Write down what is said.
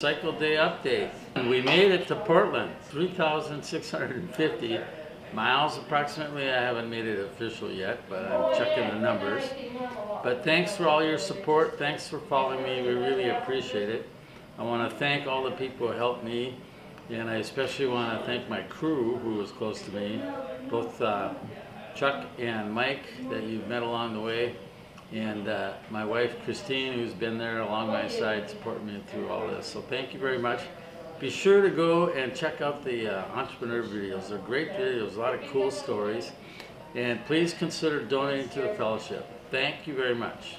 Cycle Day update. We made it to Portland, 3,650 miles approximately. I haven't made it official yet, but I'm checking the numbers. But thanks for all your support. Thanks for following me. We really appreciate it. I want to thank all the people who helped me, and I especially want to thank my crew who was close to me, both uh, Chuck and Mike that you've met along the way and uh, my wife Christine, who's been there along my side, supporting me through all this. So thank you very much. Be sure to go and check out the uh, entrepreneur videos. They're great videos, a lot of cool stories. And please consider donating to the fellowship. Thank you very much.